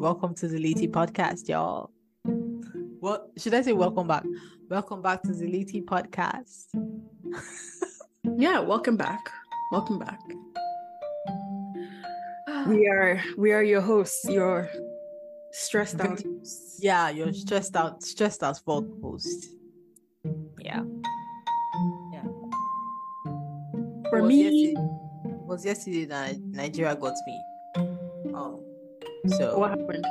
welcome to the Litty mm. podcast, y'all. Well, should I say? Welcome back. Welcome back to the Litty podcast. yeah, welcome back. Welcome back. We are we are your hosts, your stressed out. Yeah, you're stressed out, stressed out for host. Yeah. Yeah. For me, yesterday, was yesterday that Nigeria got me. Um, so what happened?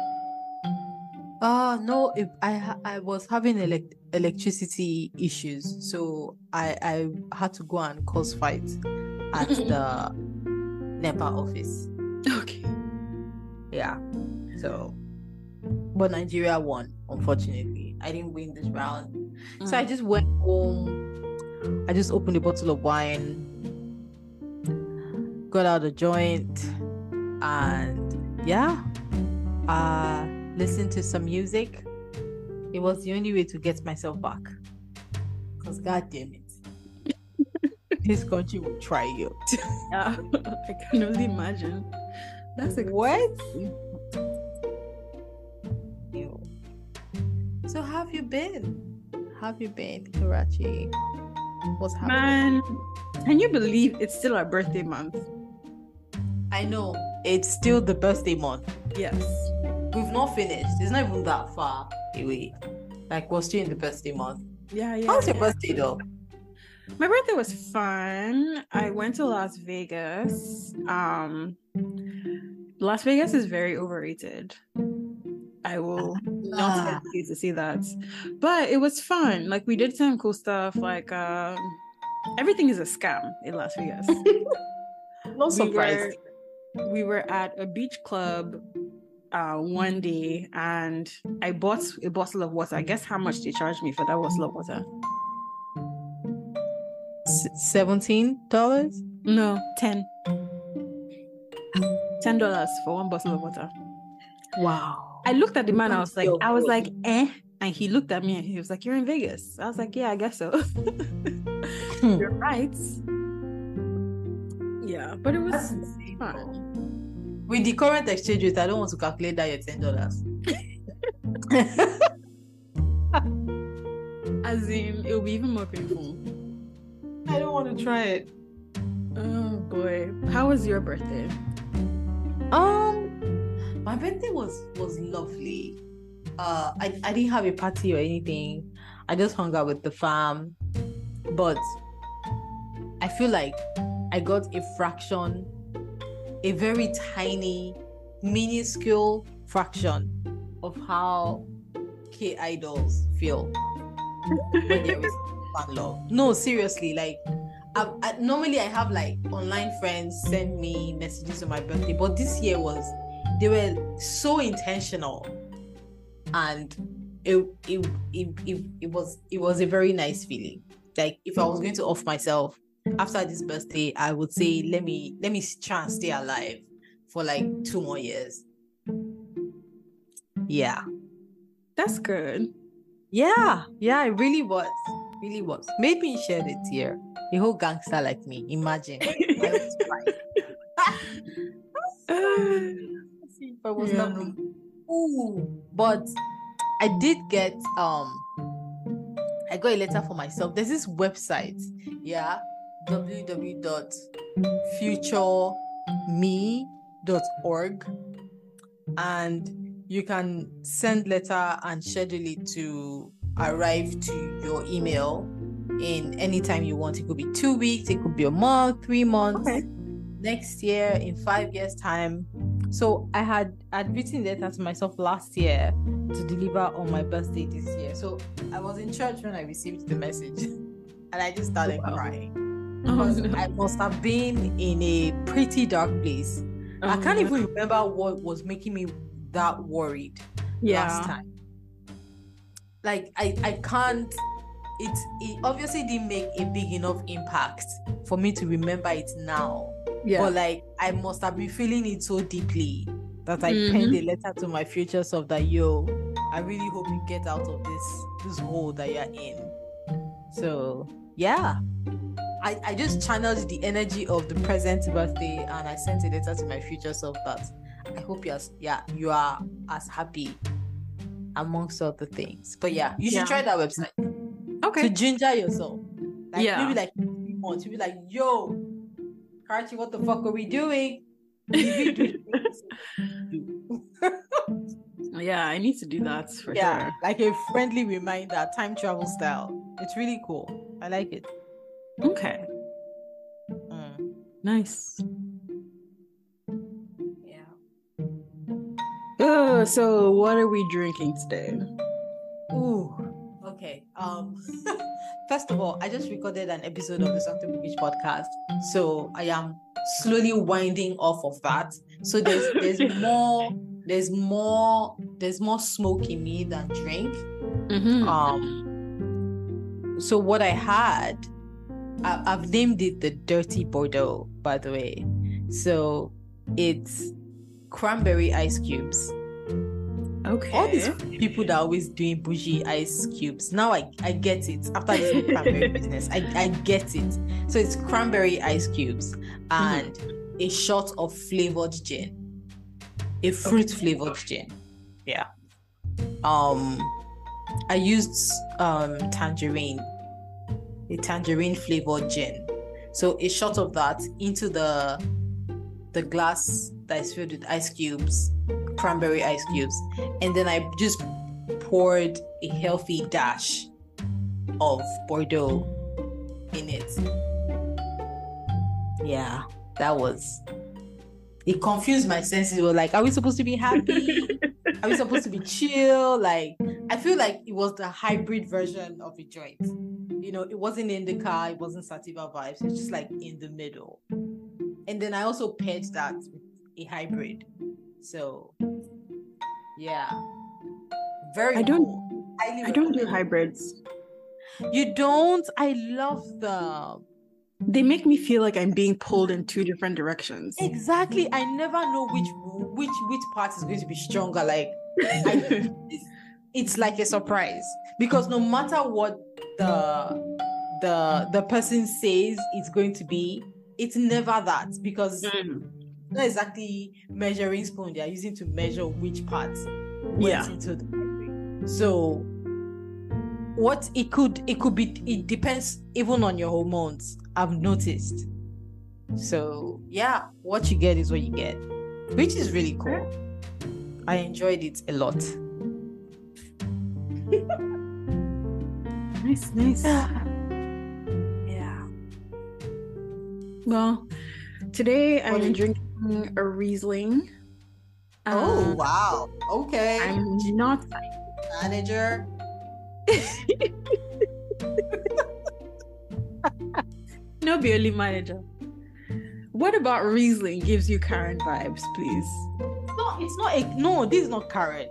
Uh no, if I I was having elect- electricity issues, so I I had to go and cause fight at the NEPA office. Okay. Yeah. So, but Nigeria won. Unfortunately, I didn't win this round, mm. so I just went home. I just opened a bottle of wine, got out a joint, and yeah, uh listen to some music. It was the only way to get myself back. Cause god damn it. this country will try you. yeah, I can only imagine. That's a what? Ew. So how have you been? How have you been, Karachi? What's happening? Man, can you believe it's still our birthday month? I know. It's still the birthday month. Yes we've not finished. It's not even that far away. Like we're still in the birthday month. Yeah, yeah. How's yeah. your birthday though? My birthday was fun. I went to Las Vegas. Um Las Vegas is very overrated. I will not ah. hesitate to see that. But it was fun. Like we did some cool stuff. Like um everything is a scam in Las Vegas. no surprise. We were, we were at a beach club uh, one day and I bought a bottle of water. I guess how much they charged me for that bottle of water? Seventeen dollars? No, ten. Ten dollars for one bottle of water. Wow. I looked at the man. I was like, I was like, eh. And he looked at me and he was like, "You're in Vegas." I was like, "Yeah, I guess so." Hmm. You're right. Yeah, but it was fun with the current exchange rate, I don't want to calculate that yet ten dollars. As in, it'll be even more painful. I don't want to try it. Oh boy, how was your birthday? Um, my birthday was was lovely. Uh, I I didn't have a party or anything. I just hung out with the fam, but I feel like I got a fraction a very tiny, minuscule fraction of how K idols feel when there is fan love. No, seriously, like I, I, normally I have like online friends send me messages on my birthday, but this year was they were so intentional, and it it, it, it, it was it was a very nice feeling. Like if I was going to off myself, after this birthday, I would say let me let me try and stay alive for like two more years. Yeah. That's good. Yeah, yeah, it really was. Really was. Made me shed a tear. A whole gangster like me. Imagine. but was yeah. lovely. Ooh, but I did get um I got a letter for myself. There's this website, yeah, www.futureme.org and you can send letter and schedule it to arrive to your email in any time you want. It could be two weeks, it could be a month, three months, okay. next year, in five years' time. So I had I'd written letter to myself last year to deliver on my birthday this year. So I was in church when I received the message and I just started wow. crying because oh, I must have been in a pretty dark place. Oh, I can't even remember what was making me that worried yeah. last time. Like I, I can't. It it obviously didn't make a big enough impact for me to remember it now. Yeah. But like I must have been feeling it so deeply that I mm-hmm. penned a letter to my future self that yo, I really hope you get out of this this hole that you're in. So yeah. I, I just channeled the energy of the present birthday and I sent a letter to my future self that I hope you're yeah you are as happy amongst other things. But yeah, you should Yeah. try that website Okay. to ginger yourself. Like Yeah. maybe like three months, you'll be like, yo, Karachi, what the fuck are we doing? Did we do- yeah, I need to do that for yeah, sure. like a friendly reminder, time travel style. It's really cool. I like it. Okay. Mm. Nice. Yeah. Uh, so what are we drinking today? Ooh. Okay. Um. First of all, I just recorded an episode of the Something Beach podcast, so I am slowly winding off of that. So there's there's more there's more there's more smoke in me than drink. Mm-hmm. Um. So what I had, I, I've named it the Dirty Bordeaux, by the way. So it's cranberry ice cubes. okay. all these people that are always doing bougie ice cubes now i i get it. After this cranberry business i i get it. So it's cranberry ice cubes and a shot of flavored gin. A fruit flavored gin. Yeah. Um i used um tangerine a tangerine flavored gin so a shot of that into the the glass that is filled with ice cubes cranberry ice cubes and then I just poured a healthy dash of Bordeaux in it. Yeah, that was. It confused my senses. It was like, are we supposed to be happy? are we supposed to be chill? Like, I feel like it was the hybrid version of a joint. You know, it wasn't in the car, it wasn't Sativa vibes. It's just like in the middle. And then I also paired that with a hybrid. So, yeah, very. I don't- cool. I don't do hybrids. You don't? I love them. They make me feel like I'm being pulled in two different directions. Exactly. I never know which which which part is going to be stronger. Like I, it's, like a surprise because no matter what the the the person says it's going to be, it's never that because Mm. not exactly measuring spoon they are using to measure which parts went Yeah. into the. So what it could it could be it depends even on your hormones. I've noticed. So yeah, what you get is what you get, which is really cool. I enjoyed it a lot. Nice, nice. Yeah. Well, today What I'm drinking a Riesling. Oh Uh, wow. Okay. I'm not. manager. No, be only manager. What about Riesling gives you Karen vibes, please? No, it's not a no. This is not Karen.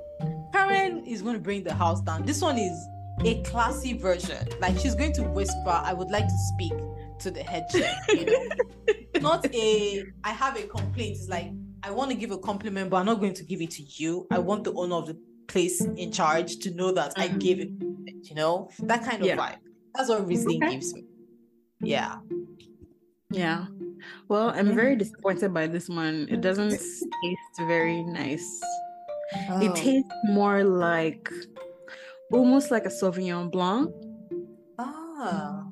Karen is going to bring the house down. This one is a classy version. Like she's going to whisper, "I would like to speak to the head chef." You know, not a. I have a complaint. It's like I want to give a compliment, but I'm not going to give it to you. I want the owner of the place in charge to know that I Mhm. gave it. You know that kind of Yeah. vibe. That's what Riesling Okay. gives me. Yeah. Yeah. Well, I'm very disappointed by this one. It doesn't taste very nice. It Oh. tastes more like almost like a Sauvignon Blanc, Ah.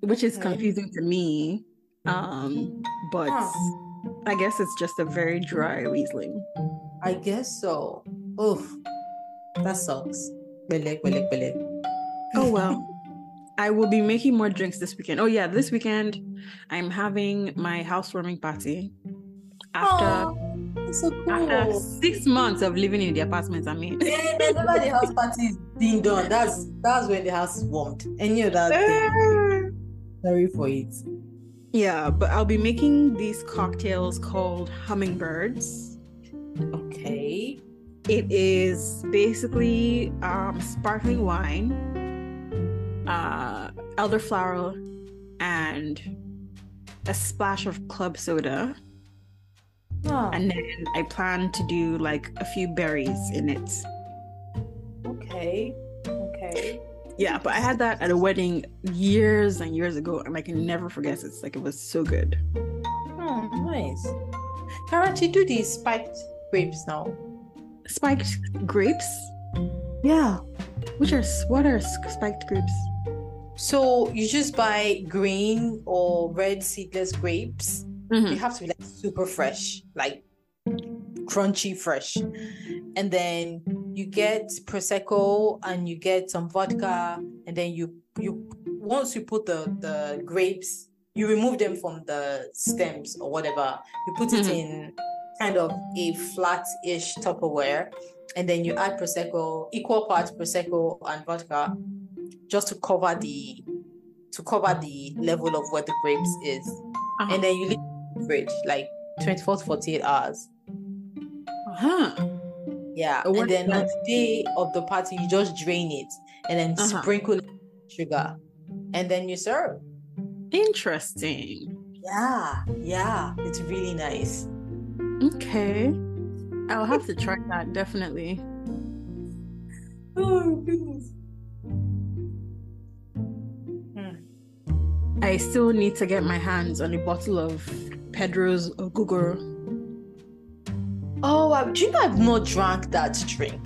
which is Okay. confusing to me. Um, but Huh. I guess it's just a very dry Riesling. I guess so. Oof. That sucks. Belek, belek, belek. Oh well. I will be making more drinks this weekend. Oh yeah, this weekend I'm having my housewarming party. After Aw, that's so after cool. six months of living in the apartment I mean. Whenever the house party is being done, that's that's when the house is warmed. Any other thing, sorry for it. Yeah, but I'll be making these cocktails called hummingbirds. Okay. It is basically um, sparkling wine, uh, elderflower, and a splash of club soda. Ah, And then I plan to do like a few berries in it. okay. Okay. Yeah, but I had that at a wedding years and years ago, and I can never forget it. It's like it was so good. Oh, nice. Karachi, do these spiked grapes now. Spiked grapes? Yeah. Which are what are spiked grapes? So you just buy green or red seedless grapes. Mhm. They have to be like super fresh, like crunchy fresh. And then you get prosecco and you get some vodka, and then you you once you put the the grapes, you remove them from the stems or whatever. You put it Mhm. in kind of a flat-ish Tupperware, and then you add prosecco, equal parts prosecco and vodka, just to cover the to cover the level of where the grapes is, Uh-huh. and then you leave like 24 to 48 hours. Uh-huh. Yeah, and then on the day of the party, you just drain it and then Uh-huh. sprinkle sugar, and then you serve. Interesting. Yeah, yeah, it's really nice. Okay. I'll have to try that definitely. Oh goodness. I still need to get my hands on a bottle of Pedro's Ogogoro. Oh, I, do you know I've not drank that drink?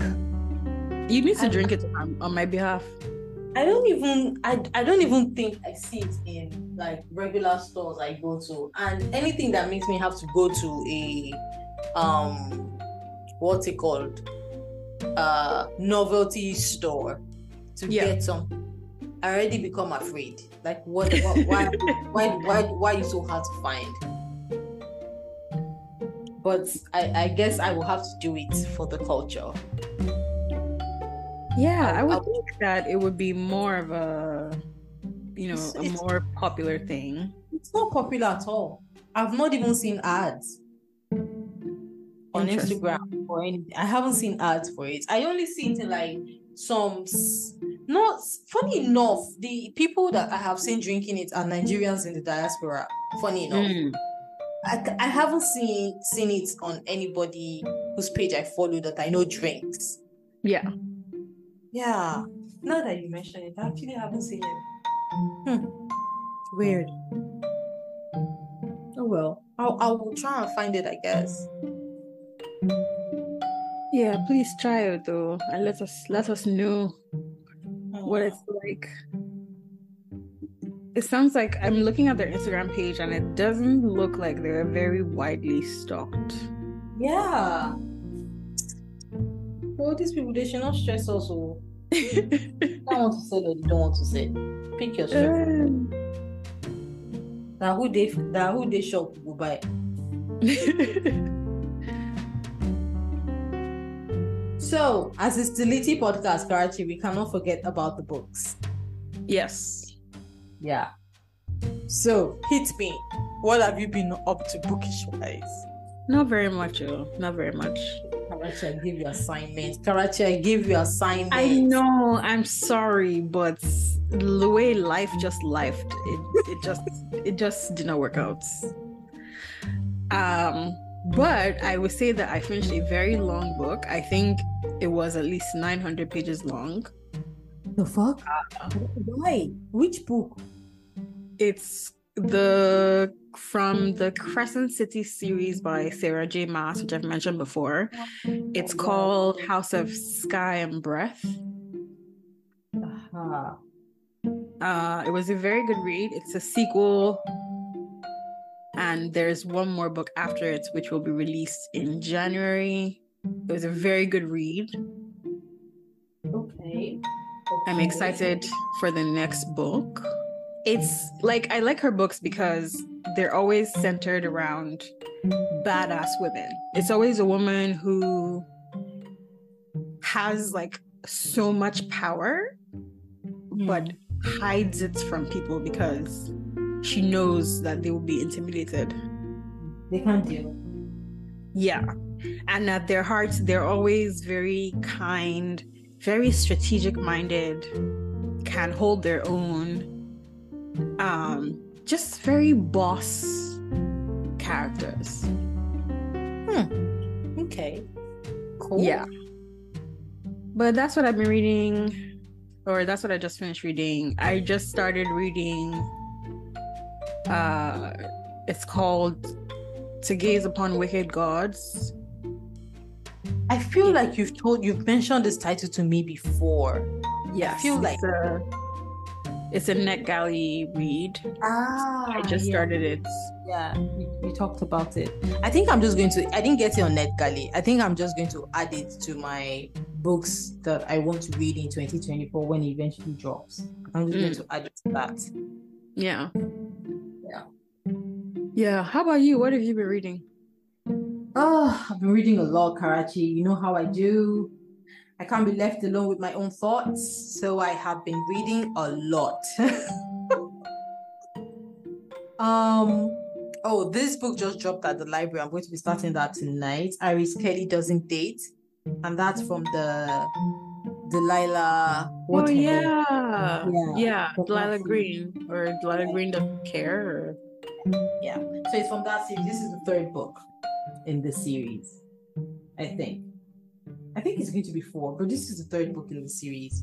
You need to I- drink it on, on my behalf. I don't even I, I don't even think I see it in like regular stores I go to. And anything that makes me have to go to a um what's it called? Uh novelty store to Yeah. get some I already become afraid. Like what, what why why why why are you so hard to find? But I, I guess I will have to do it for the culture. Yeah, I would I'll- think that it would be more of a, you know, a more popular thing. It's not popular at all. I've not even seen ads on Instagram or anything. I haven't seen ads for it. I only see it in like some. Not funny enough, the people that I have seen drinking it are Nigerians in the diaspora. Funny enough, Mm. I, I haven't seen seen it on anybody whose page I follow that I know drinks. Yeah. Yeah. Now that you mention it, I actually haven't seen it. Hmm. Weird. Oh well. I'll I will try and find it, I guess. Yeah, please try it though, and let us let us know what it's like. It sounds like I'm looking at their Instagram page, and it doesn't look like they're very widely stocked. Yeah. Well, these people they should not stress us. Oh. They don't want to sell or they don't want to sell. Pick your strength. Um. Now who they now who they shop go buy. So, as a Stility podcast, Karachi, we cannot forget about the books. yes. Yeah. So hit me. What have you been up to bookish wise? Not very much, oh, not very much. Karachi, I give you assignment. Karachi, I give you assignment. I know. I'm sorry, but the way life just lifed, it it just it just did not work out. Um, but I would say that I finished a very long book. I think it was at least 900 pages long. The fuck? Why? Which book? It's the from the Crescent City series by Sarah J. Maas, which I've mentioned before. It's called House of Sky and Breath. Aha. Uh, it was a very good read. It's a sequel, and there's one more book after it, which will be released in January. It was a very good read. I'm excited for the next book. It's like I like her books because they're always centered around badass women. It's always a woman who has like so much power but hmm. hides it from people because she knows that they will be intimidated. they can't deal. Yeah. And at their hearts, they're always very kind, very strategic minded, can hold their own. Um, just very boss characters. Hmm. Okay. Cool. Yeah. But that's what I've been reading, or that's what I just finished reading. I just started reading uh it's called To Gaze Upon Wicked Gods I feel like you've told you've mentioned this title to me before. Yeah, I feel like it's a, it's a NetGalley read. ah, I just yeah. started it. Yeah, you, you talked about it. I think I'm just going to. I didn't get it on NetGalley. I think I'm just going to add it to my books that I want to read in 2024 when it eventually drops. I'm just going Mm. to add it to that. Yeah. Yeah. Yeah. How about you? What have you been reading? Oh, I've been reading a lot, Karachi. You know how I do. I can't be left alone with my own thoughts, so I have been reading a lot. um, oh, this book just dropped at the library. I'm going to be starting that tonight. Iris Kelly doesn't date, and that's from the Delilah. what oh yeah. Yeah. Yeah. Delilah Green or Delilah Green doesn't care. Or... Yeah. So it's from that series. This is the third book in the series, I think. I think it's going to be four, but this is the third book in the series.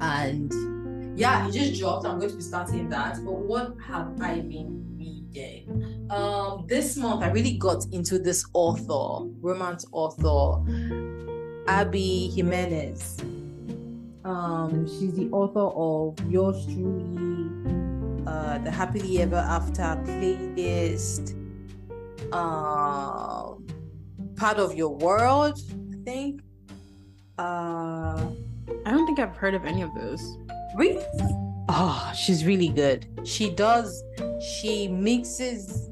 And yeah, it just dropped. I'm going to be starting that. But what have I been reading? Um, this month I really got into this author, romance author, Abby Jimenez. Um, she's the author of Yours Truly, uh, the Happily Ever After playlist, um, Part of Your World, I think. Uh, I don't think I've heard of any of those. really? Oh, she's really good. She does, she mixes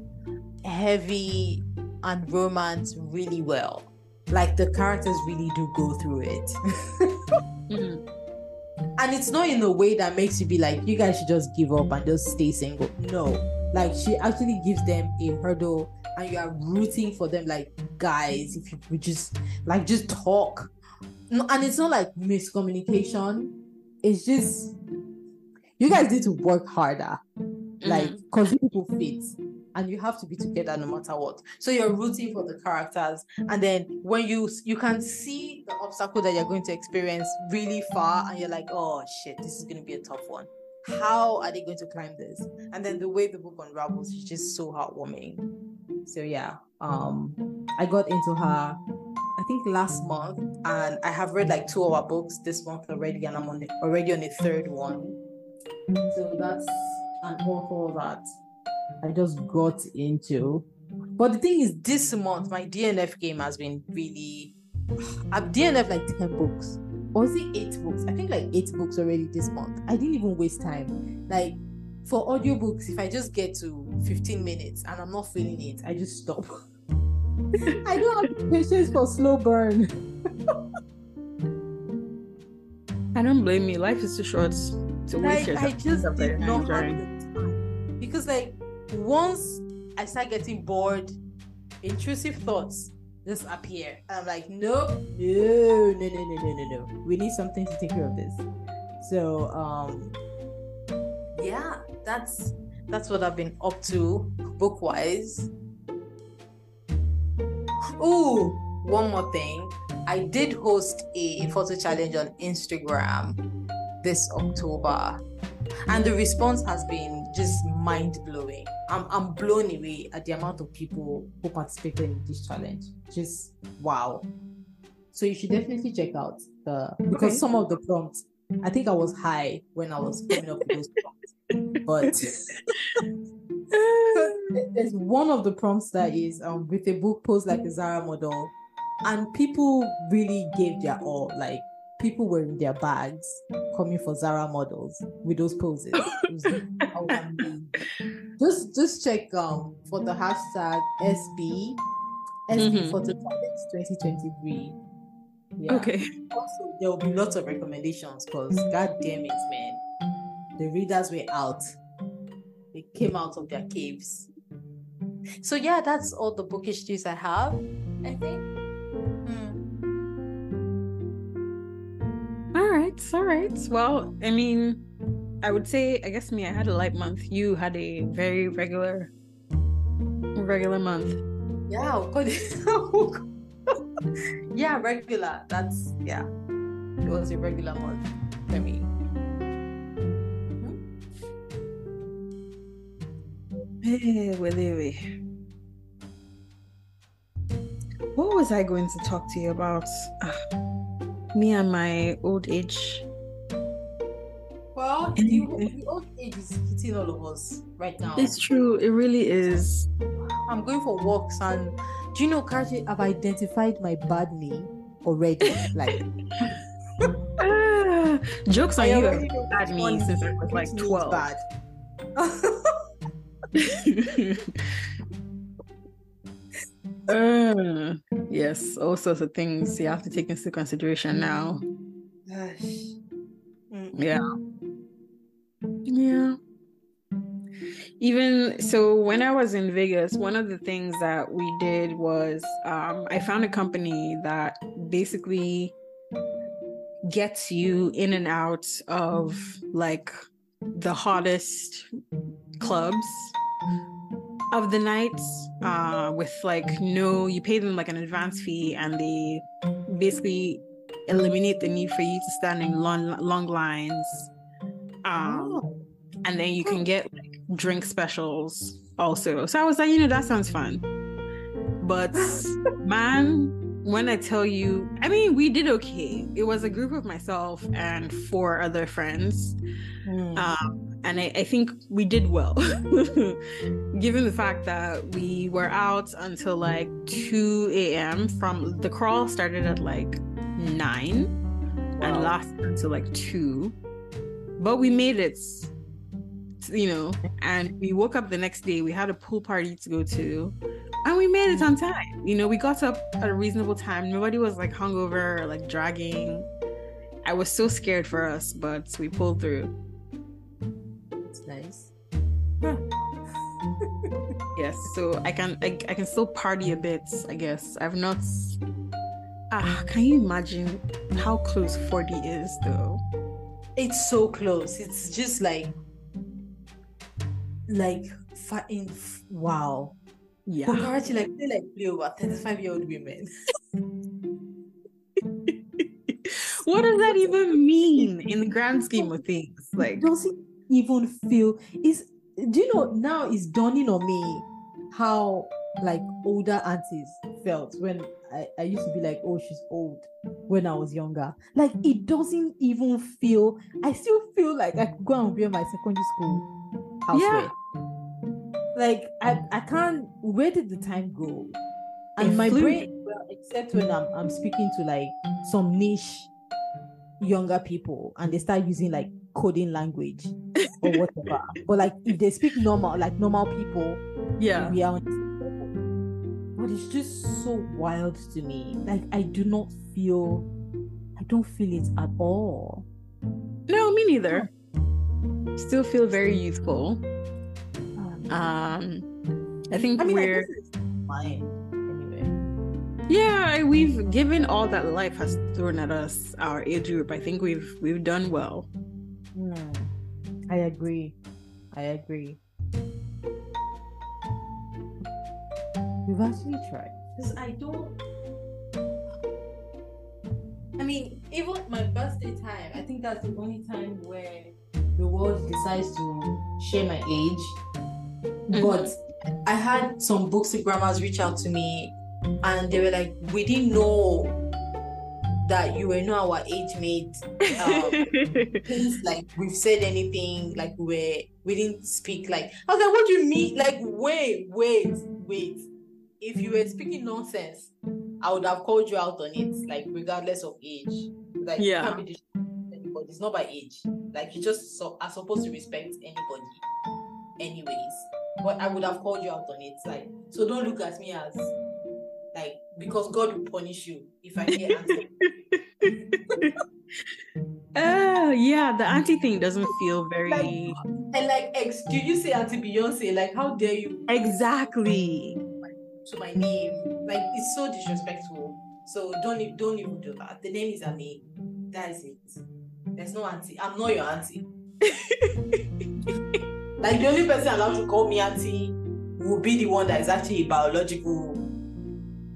heavy and romance really well. Like the characters really do go through it. Mhm. and it's not in a way that makes you be like you guys should just give up and just stay single no like she actually gives them a hurdle and you are rooting for them like guys if you would just like just talk. No, and it's not like miscommunication. It's just you guys need to work harder. Like Mhm. because people fit and you have to be together no matter what. So you're rooting for the characters and then when you you can see the obstacle that you're going to experience really far and you're like oh shit this is going to be a tough one how are they going to climb this and then the way the book unravels is just so heartwarming so yeah um i got into her i think last month and i have read like two of her books this month already and i'm on the, already on the third one so that's an author that I just got into. But the thing is, this month my DNF game has been really. I've DNF like 10 books. Or is it eight books? I think like eight books already this month. I didn't even waste time. Like for audiobooks, if I just get to 15 minutes and I'm not feeling it, I just stop. I don't have patience for slow burn. I don't blame you. Life is too short to waste like your I just did not not have the time because like once I start getting bored, intrusive thoughts just appear. I'm like, nope, no, no, no, no, no, no, no. We need something to take care of this. So um, yeah, that's that's what I've been up to book wise. Ooh, one more thing. I did host a photo challenge on Instagram this October, and the response has been just mind blowing. I'm, I'm blown away at the amount of people who participated in this challenge. Just wow. So you should definitely check out the because Okay. some of the prompts, I think I was high when I was coming up with those prompts, but there's one of the prompts that is um with a book pose like a Zara model, and people really gave their all. Like people were in their bags coming for Zara models with those poses. It was amazing. just just check um for the hashtag SB SB Mhm. Photo Challenge 2023. Yeah. Okay. Also, there will be lots of recommendations because god damn it, man. The readers were out. They came out of their caves. So yeah, that's all the bookish news I have. I think. Right. All right. Well, I mean, I would say, I guess me, I had a light month. You had a very regular, regular month. Yeah, I'll call it- yeah, regular. That's yeah. It was a regular month for me. Eh, what was I going to talk to you about? Ah, me and my old age. Well, the, the old age is hitting all of us right now. It's true. It really is. I'm going for walks, and do you know, Karchi, I've identified my bad knee already. like, Ah, jokes on you. already know Bad which me since I was like 12. Bad. Uh, yes, all sorts of things you have to take into consideration now. Gosh. Yeah. Yeah. Even so, when I was in Vegas, one of the things that we did was um, I found a company that basically gets you in and out of like the hottest clubs of the night uh, with like no, you pay them like an advance fee and they basically eliminate the need for you to stand in long, long lines. Um, Oh. and then you can get like drink specials also. So I was like, you know, that sounds fun. But man, when I tell you, I mean, we did okay. It was a group of myself and four other friends. Mm. Um, and I, I think we did well, given the fact that we were out until like 2 a.m. from the crawl started at like 9 and Wow. lasted until like 2. But we made it, you know, and we woke up the next day. We had a pool party to go to, and we made it on time. You know, we got up at a reasonable time. Nobody was like hungover or like dragging. I was so scared for us, but we pulled through. Nice. Yes, so I can I, I can still party a bit, I guess. I've not Ah, can you imagine how close 40 is though? It's so close. It's just like, like, in, wow. Yeah. But Karachi, like, they like play over 35 year old women. what does that even mean in the grand scheme of things? Like It doesn't even feel mm-hmm. is do you know now it's dawning on me how like older aunties felt when I, I used to be like oh she's old when I was younger. Like it doesn't even feel I still feel like I could go and be in my secondary school houseware like I, I can't where did the time go? And It my flew. brain well, except when I'm, I'm speaking to like some niche younger people and they start using like coding language or whatever. but like if they speak normal, like normal people, yeah. we are on the same level. But it's just so wild to me. Like I do not feel I don't feel it at all. No, me neither. Still feel very youthful. Um, Um I think I mean, we're guess it's fine anyway. yeah, we've given all that life has thrown at us, our age group. I think we've we've done well. Hmm. I agree. I agree. We've actually tried. Because I don't. I mean, even my birthday time, I think that's the only time where the world decides to share my age. But I had some bookstagrammers reach out to me and they were like, We didn't know that you were not our age mate. Um, things like we've said anything like we were we didn't speak like I was like, what do you mean? Like, wait, wait, wait. If you were speaking nonsense, I would have called you out on it, like regardless of age. Like you Yeah. can't be anybody. It's not by age. Like you just so, are supposed to respect anybody, anyways. But I would have called you out on it. Like, so don't look at me as like because God will punish you if I hear answer. Oh yeah, the auntie thing doesn't feel very And like, ex, did you say Auntie Beyonce? Like, how dare you exactly. to my name? Like, it's so disrespectful. So don't don't even do that. The name is a name. That is it. There's no auntie. I'm not your auntie. like the only person allowed to call me auntie will be the one that is actually a biological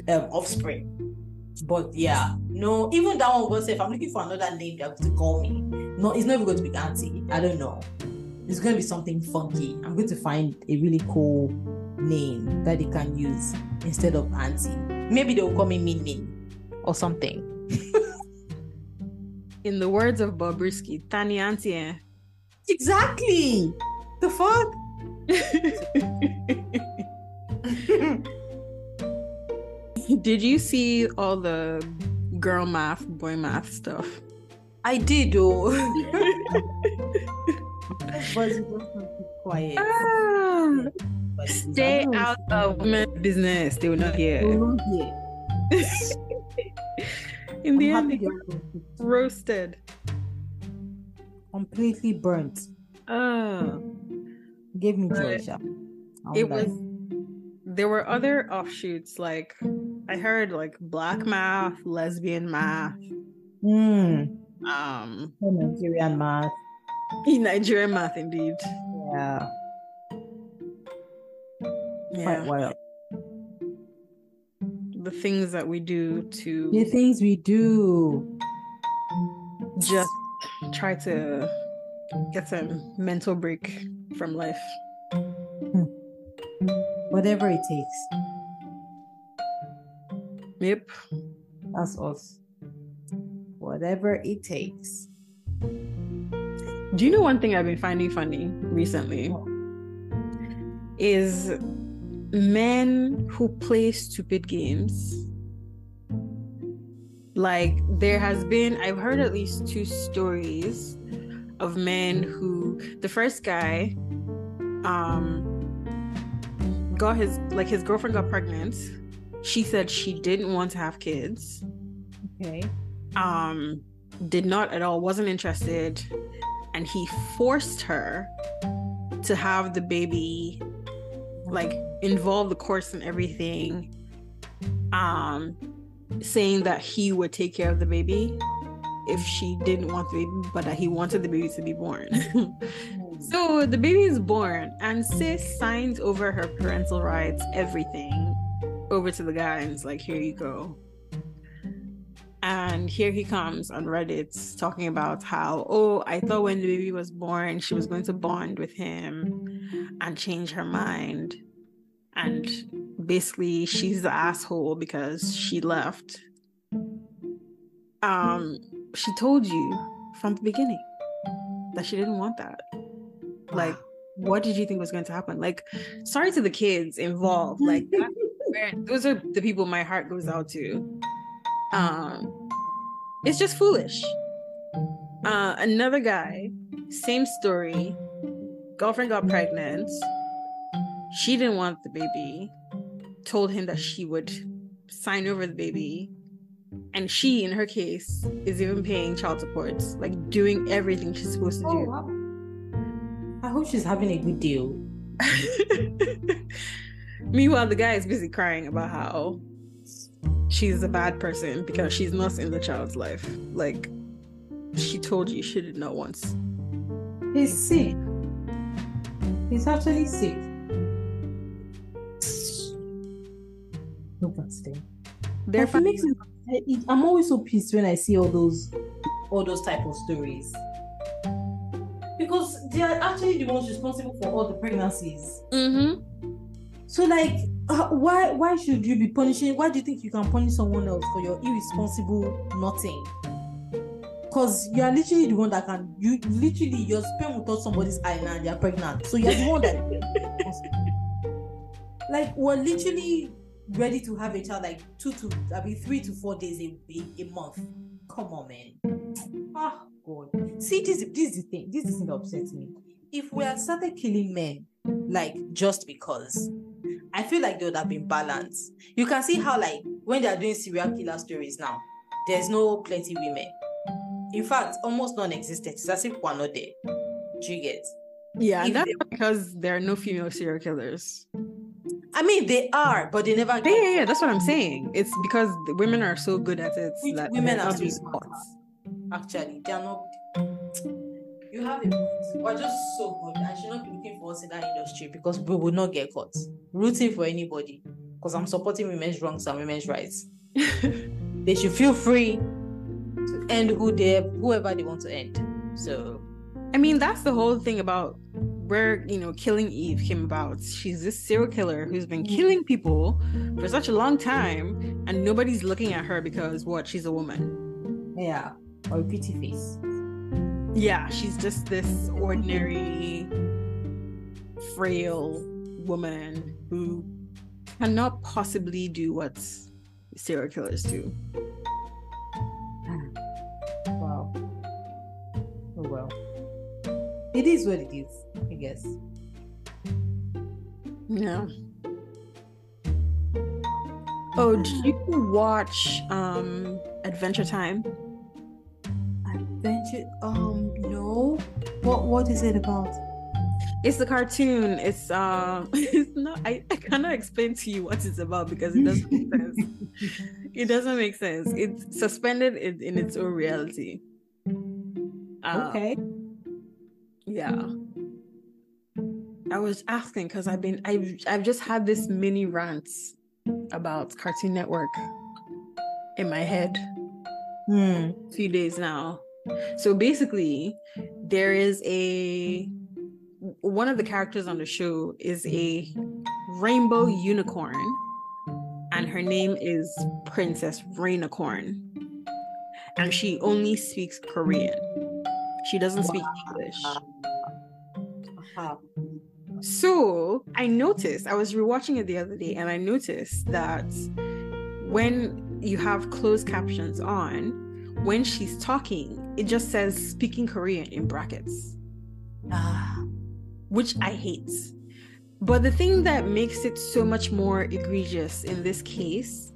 um, offspring. But yeah, no, even that one was if I'm looking for another name they're going to call me. No, it's not even going to be auntie. I don't know. It's going to be something funky. I'm going to find a really cool name that they can use instead of auntie. maybe they'll call me Min Min or something. In the words of Bobrisky, Tani Auntie. Exactly. The fuck? Did you see all the girl math, boy math stuff? I did though. but you don't have to be quiet. Ah, stay out of women's business. They will not hear. know. Yeah. In the I'm end, they got roasted. completely burnt. Oh, Gave me joy, it was. There were other offshoots like I heard like black math, lesbian math, Mm, um, Nigerian math. Nigerian math indeed. Yeah. Yeah, Quite wild. the things that we do to The things we do. just try to get a mental break from life. Whatever it takes. Yep. That's us. Whatever it takes. Do you know one thing I've been finding funny recently? Is men who play stupid games. Like there has been, I've heard at least two stories of men who the first guy um got his like his girlfriend got pregnant. She said she didn't want to have kids. Okay. um did not at all wasn't interested and he forced her to have the baby like involve the course and everything um saying that he would take care of the baby if she didn't want the baby but that he wanted the baby to be born so the baby is born and sis signs over her parental rights everything over to the guy and it's like here you go and here he comes on Reddit talking about how, oh, I thought when the baby was born, she was going to bond with him and change her mind. And basically, she's the asshole because she left. Um, she told you from the beginning that she didn't want that. Like, what did you think was going to happen? Like, sorry to the kids involved. Like, those are the people my heart goes out to. Um it's just foolish. Uh another guy same story. Girlfriend got pregnant. She didn't want the baby. Told him that she would sign over the baby. And she in her case is even paying child support like doing everything she's supposed to Oh, do. wow. I hope she's having a good deal. Oh. meanwhile the guy is busy crying about how she's a bad person because she's not in the child's life like she told you she did not know once He's sick. He's actually sick. Them. they're it makes me, I'm always so pissed when I see all those all those type of stories. Because they are actually the ones responsible for all the pregnancies. mm-hmm. So like uh, why why should you be punishing why do you think you can punish someone else for your irresponsible nothing? Because you are literally the one that can you literally your sperm will touch somebody's eye now and they're pregnant. So you're the one that like we're literally ready to have a child like two to I mean three to four days a, a, a month. Come on, man. Ah God. See this this is the thing. This is the thing that upsets me. If we had started killing men like just because, I feel like they would have been balanced. You can see how like when they are doing serial killer stories now, there's no plenty women. In fact, almost non-existent. It's as if we're not there. Do you get? yeah If that's they- because there are no female serial killers I mean, they are, but they never yeah yeah, yeah that's what i'm saying it's because the women are so good at it Which that women they're not so being smart. Actually, they are not. You have a point. We're just so good. I should not be looking for us in that industry because we will not get caught. Rooting for anybody because I'm supporting women's wrongs and women's rights. they should feel free to end who they whoever they want to end. So I mean, that's the whole thing about where you know killing Eve came about. She's this serial killer who's been mm-hmm. killing people for such a long time, and nobody's looking at her because what? She's a woman. Yeah, or a pretty face. Yeah, she's just this ordinary, frail woman who cannot possibly do what serial killers do. Wow. Oh well. It is what it is, I guess. Yeah. Oh, did you watch um Adventure Time? Adventure um no. What what is it about? It's the cartoon. It's um it's not I, I cannot explain to you what it's about because it doesn't make sense. It doesn't make sense. It's suspended in, in its own reality. Uh, okay. Yeah. I was asking because I've been I've I've just had this mini rant about Cartoon Network in my head Hmm. a few days now. So basically, there is a one of the characters on the show is a rainbow unicorn, and her name is Princess Rainicorn, and she only speaks Korean. She doesn't speak English. Uh-huh. So I noticed, I was rewatching it the other day, and I noticed that when you have closed captions on, when she's talking, it just says speaking Korean in brackets, Ah. which I hate. But the thing that makes it so much more egregious in this case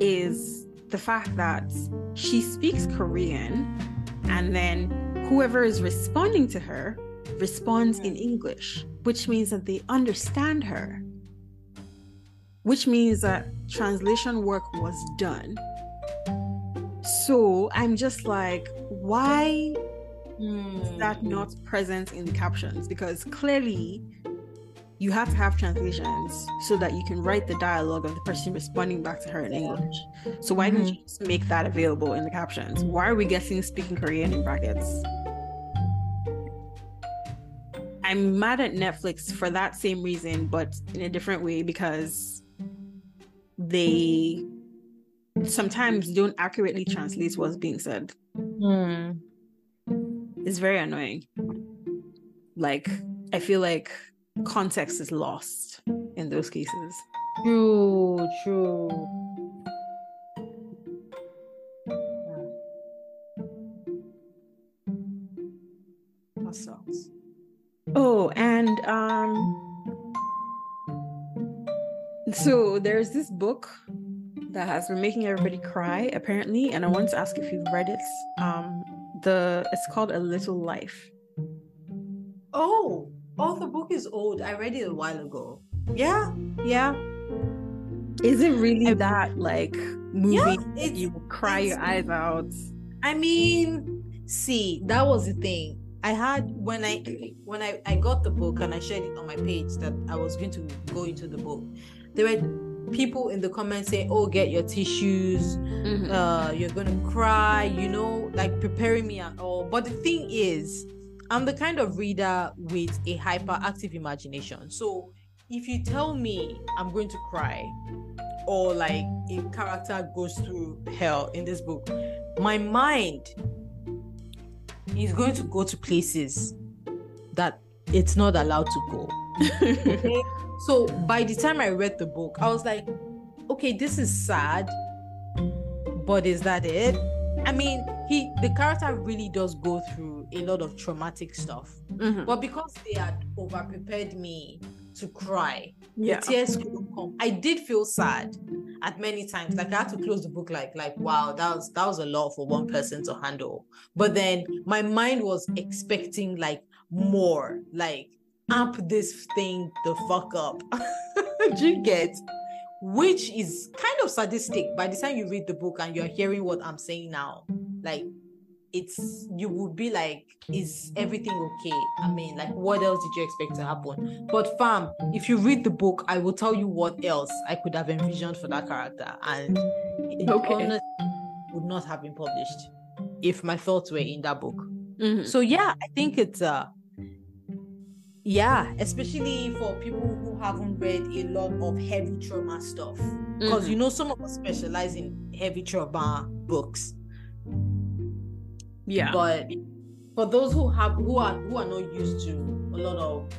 is the fact that she speaks Korean and then whoever is responding to her responds in English, which means that they understand her, which means that translation work was done. So I'm just like, why is hmm. that not present in the captions? Because clearly you have to have translations so that you can write the dialogue of the person responding back to her in English. So why didn't hmm. you just make that available in the captions? Why are we getting speaking Korean in brackets? I'm mad at Netflix for that same reason, but in a different way because they sometimes don't accurately translate what's being said. Hmm. It's very annoying. Like, I feel like context is lost in those cases. True, true. That sucks. Oh, and um so there's this book that has been making everybody cry apparently and I want to ask if you've read it. Um the it's called A Little Life. Oh, oh, the book is old. I read it a while ago. Yeah, yeah. Is it really I- that like movie Yeah, that you cry your eyes out? I mean, see, that was the thing. I had when I when I, I got the book and I shared it on my page that I was going to go into the book. There were people in the comments saying, "Oh, get your tissues. Mhm. Uh, you're gonna cry." You know, like preparing me at all. But the thing is, I'm the kind of reader with a hyperactive imagination. So if you tell me I'm going to cry, or like a character goes through hell in this book, my mind is going to go to places that it's not allowed to go. Okay? So by the time I read the book, I was like, okay, this is sad, but is that it? I mean, he the character really does go through a lot of traumatic stuff. Mhm. But because they had over prepared me to cry, Yeah. the tears couldn't come. I did feel sad at many times. Like I had to close the book, like, like, wow, that was that was a lot for one person to handle. But then my mind was expecting like more, like amp this thing the fuck up. Do you get? Which is kind of sadistic by the time you read the book and you're hearing what I'm saying now. Like it's you would be like, is everything okay? I mean, like, what else did you expect to happen? But fam, if you read the book, I will tell you what else I could have envisioned for that character, and it Okay. would not have been published if my thoughts were in that book. Mhm. So yeah, I think it's uh yeah, especially for people who haven't read a lot of heavy trauma stuff. Because Mhm. you know, some of us specialize in heavy trauma books. Yeah. But for those who have who are who are not used to a lot of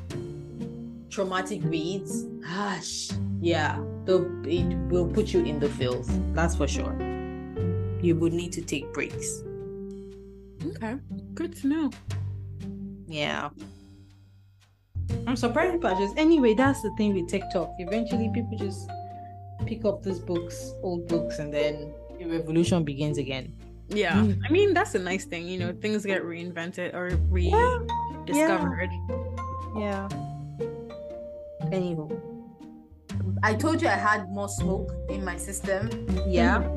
traumatic reads, gosh, yeah, it will put you in the filth. That's for sure. You would need to take breaks. okay. Good to know. Yeah. I'm surprised by just anyway, that's the thing with TikTok. Eventually people just pick up these books, old books, and then the revolution begins again. Yeah. Mm. I mean, that's a nice thing. You know, things get reinvented or rediscovered. Yeah. Anywho. I told you I had more smoke in my system. Yeah.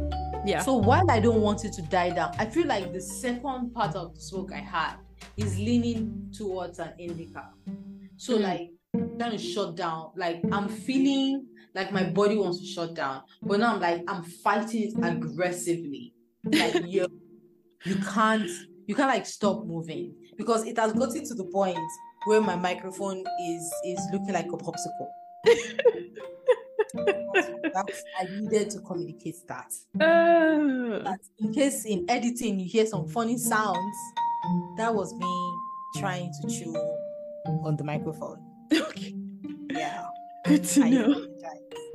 Yeah. So while I don't want it to die down, I feel like the second part of the smoke I had is leaning towards an indica. So Mm. like trying to shut down. Like I'm feeling like my body wants to shut down, but now I'm like I'm fighting it aggressively. Like you, you can't, you can't like stop moving because it has gotten to the point where my microphone is is looking like a popsicle. That's, I needed to communicate that. Uh, That in case in editing you hear some funny sounds, that was me trying to chew on the microphone. okay. Yeah, Good to I know.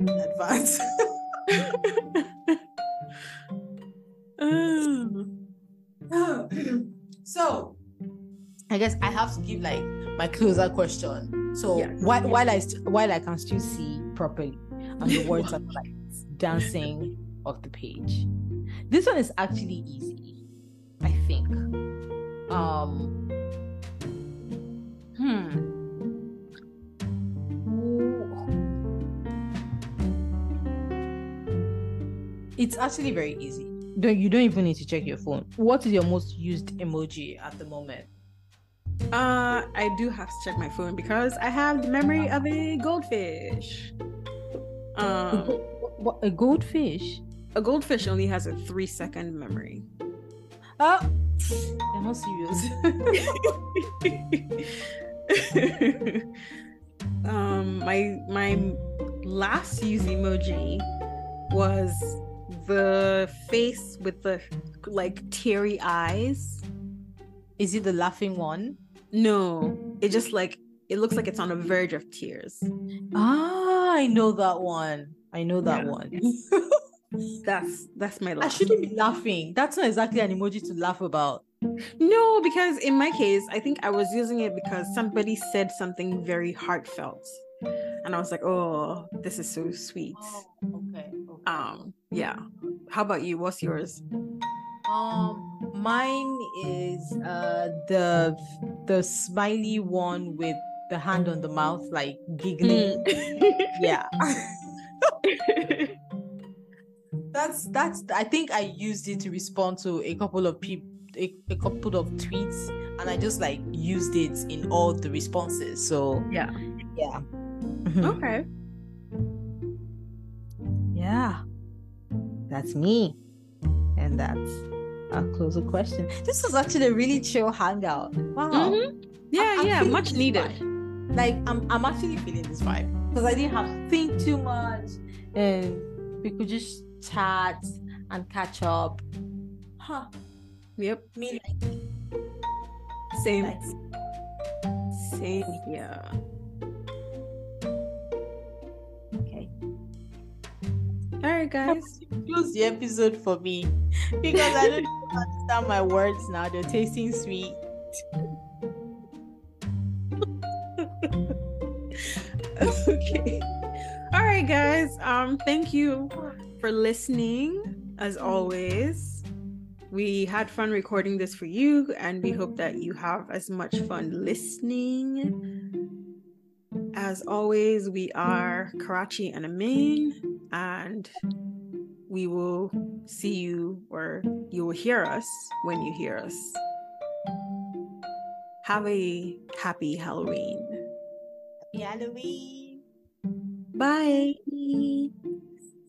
in advance. Oh. so, I guess I have to give like my closer question. So Yeah. while while I st- while I can still see properly and the words are like dancing off the page. This one is actually easy, I think. Um. Hmm. It's actually very easy. Don't you don't even need to check your phone. What is your most used emoji at the moment? Uh, I do have to check my phone because I have the memory of a goldfish. Um, What, what, a goldfish? a goldfish only has a three second memory. Oh, you're not serious. um, my my last used emoji was the face with the like teary eyes. Is it the laughing one? No, it just like it looks like it's on the verge of tears. Ah, I know that one. I know that Yeah. one. That's that's my I shouldn't be laughing. That's not exactly an emoji to laugh about. No, because in my case, I think I was using it because somebody said something very heartfelt. And I was like, oh, this is so sweet. okay. Um, yeah. How about you? What's yours? Um, mine is uh the the smiley one with the hand on the mouth, like giggling. Yeah. that's that's I think I used it to respond to a couple of people a, a couple of tweets and I just like used it in all the responses. So yeah. yeah. Okay. Yeah. That's me. And that's a closer question. This was actually a really chill hangout. Wow. Mhm. Yeah, I'm- I'm yeah. Much needed. vibe. Like I'm I'm actually feeling this vibe. Because I didn't have to think too much and we could just chat and catch up. Huh. Yep. Me like Same. Nice. Same. Yeah. Okay. All right, guys. Close the episode for me because I don't understand my words now. They're tasting sweet. okay. All right, guys. Um, thank you for listening. As always, we had fun recording this for you, and we hope that you have as much fun listening. As always, we are Karachi and Amin, and we will see you or you will hear us when you hear us. Have a happy Halloween. Happy Halloween. Bye.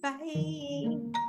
Bye.